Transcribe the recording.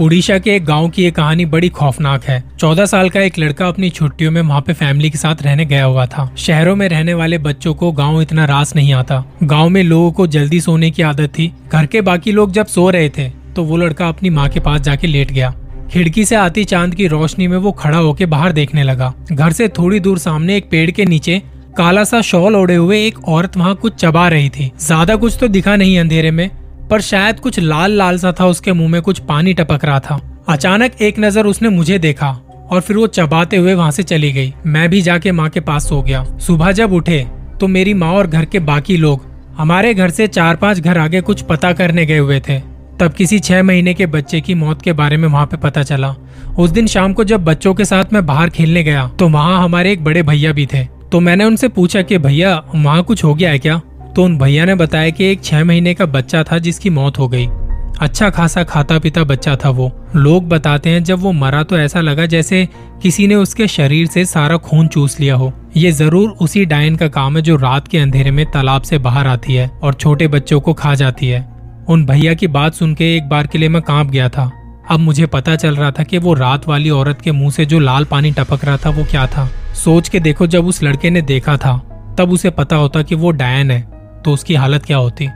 उड़ीसा के एक गाँव की ये कहानी बड़ी खौफनाक है। चौदह साल का एक लड़का अपनी छुट्टियों में वहाँ पे फैमिली के साथ रहने गया हुआ था। शहरों में रहने वाले बच्चों को गाँव इतना रास नहीं आता। गाँव में लोगों को जल्दी सोने की आदत थी। घर के बाकी लोग जब सो रहे थे तो वो लड़का अपनी माँ के पास जाके लेट गया। खिड़की से आती चाँद की रोशनी में वो खड़ा होकर बाहर देखने लगा। घर से थोड़ी दूर सामने एक पेड़ के नीचे काला सा शॉल ओढ़े हुए एक औरत वहाँ कुछ चबा रही थी। ज़्यादा कुछ तो दिखा नहीं अंधेरे में। पर शायद कुछ लाल लाल सा था, उसके मुँह में कुछ पानी टपक रहा था। अचानक एक नज़र उसने मुझे देखा और फिर वो चबाते हुए वहाँ से चली गई। मैं भी जाके माँ के पास सो गया। सुबह जब उठे तो मेरी माँ और घर के बाकी लोग हमारे घर से चार पाँच घर आगे कुछ पता करने गए हुए थे। तब किसी छह महीने के बच्चे की मौत के बारे में वहाँ पे पता चला। उस दिन शाम को जब बच्चों के साथ मैं बाहर खेलने गया तो वहाँ हमारे एक बड़े भैया भी थे। तो मैंने उनसे पूछा कि, भैया, वहाँ कुछ हो गया है क्या? तो उन भैया ने बताया कि एक छह महीने का बच्चा था जिसकी मौत हो गई। अच्छा खासा खाता पीता बच्चा था वो। लोग बताते हैं जब वो मरा तो ऐसा लगा जैसे किसी ने उसके शरीर से सारा खून चूस लिया हो। ये ज़रूर उसी डायन का काम है जो रात के अंधेरे में तालाब से बाहर आती है और छोटे बच्चों को खा जाती है। उन भैया की बात सुन के एक बार के लिए मैं काँप गया था। अब मुझे पता चल रहा था कि वो रात वाली औरत के मुँह से जो लाल पानी टपक रहा था वो क्या था। सोच के देखो जब उस लड़के ने देखा था, तब उसे पता होता कि वो डायन है। तो उसकी हालत क्या होती?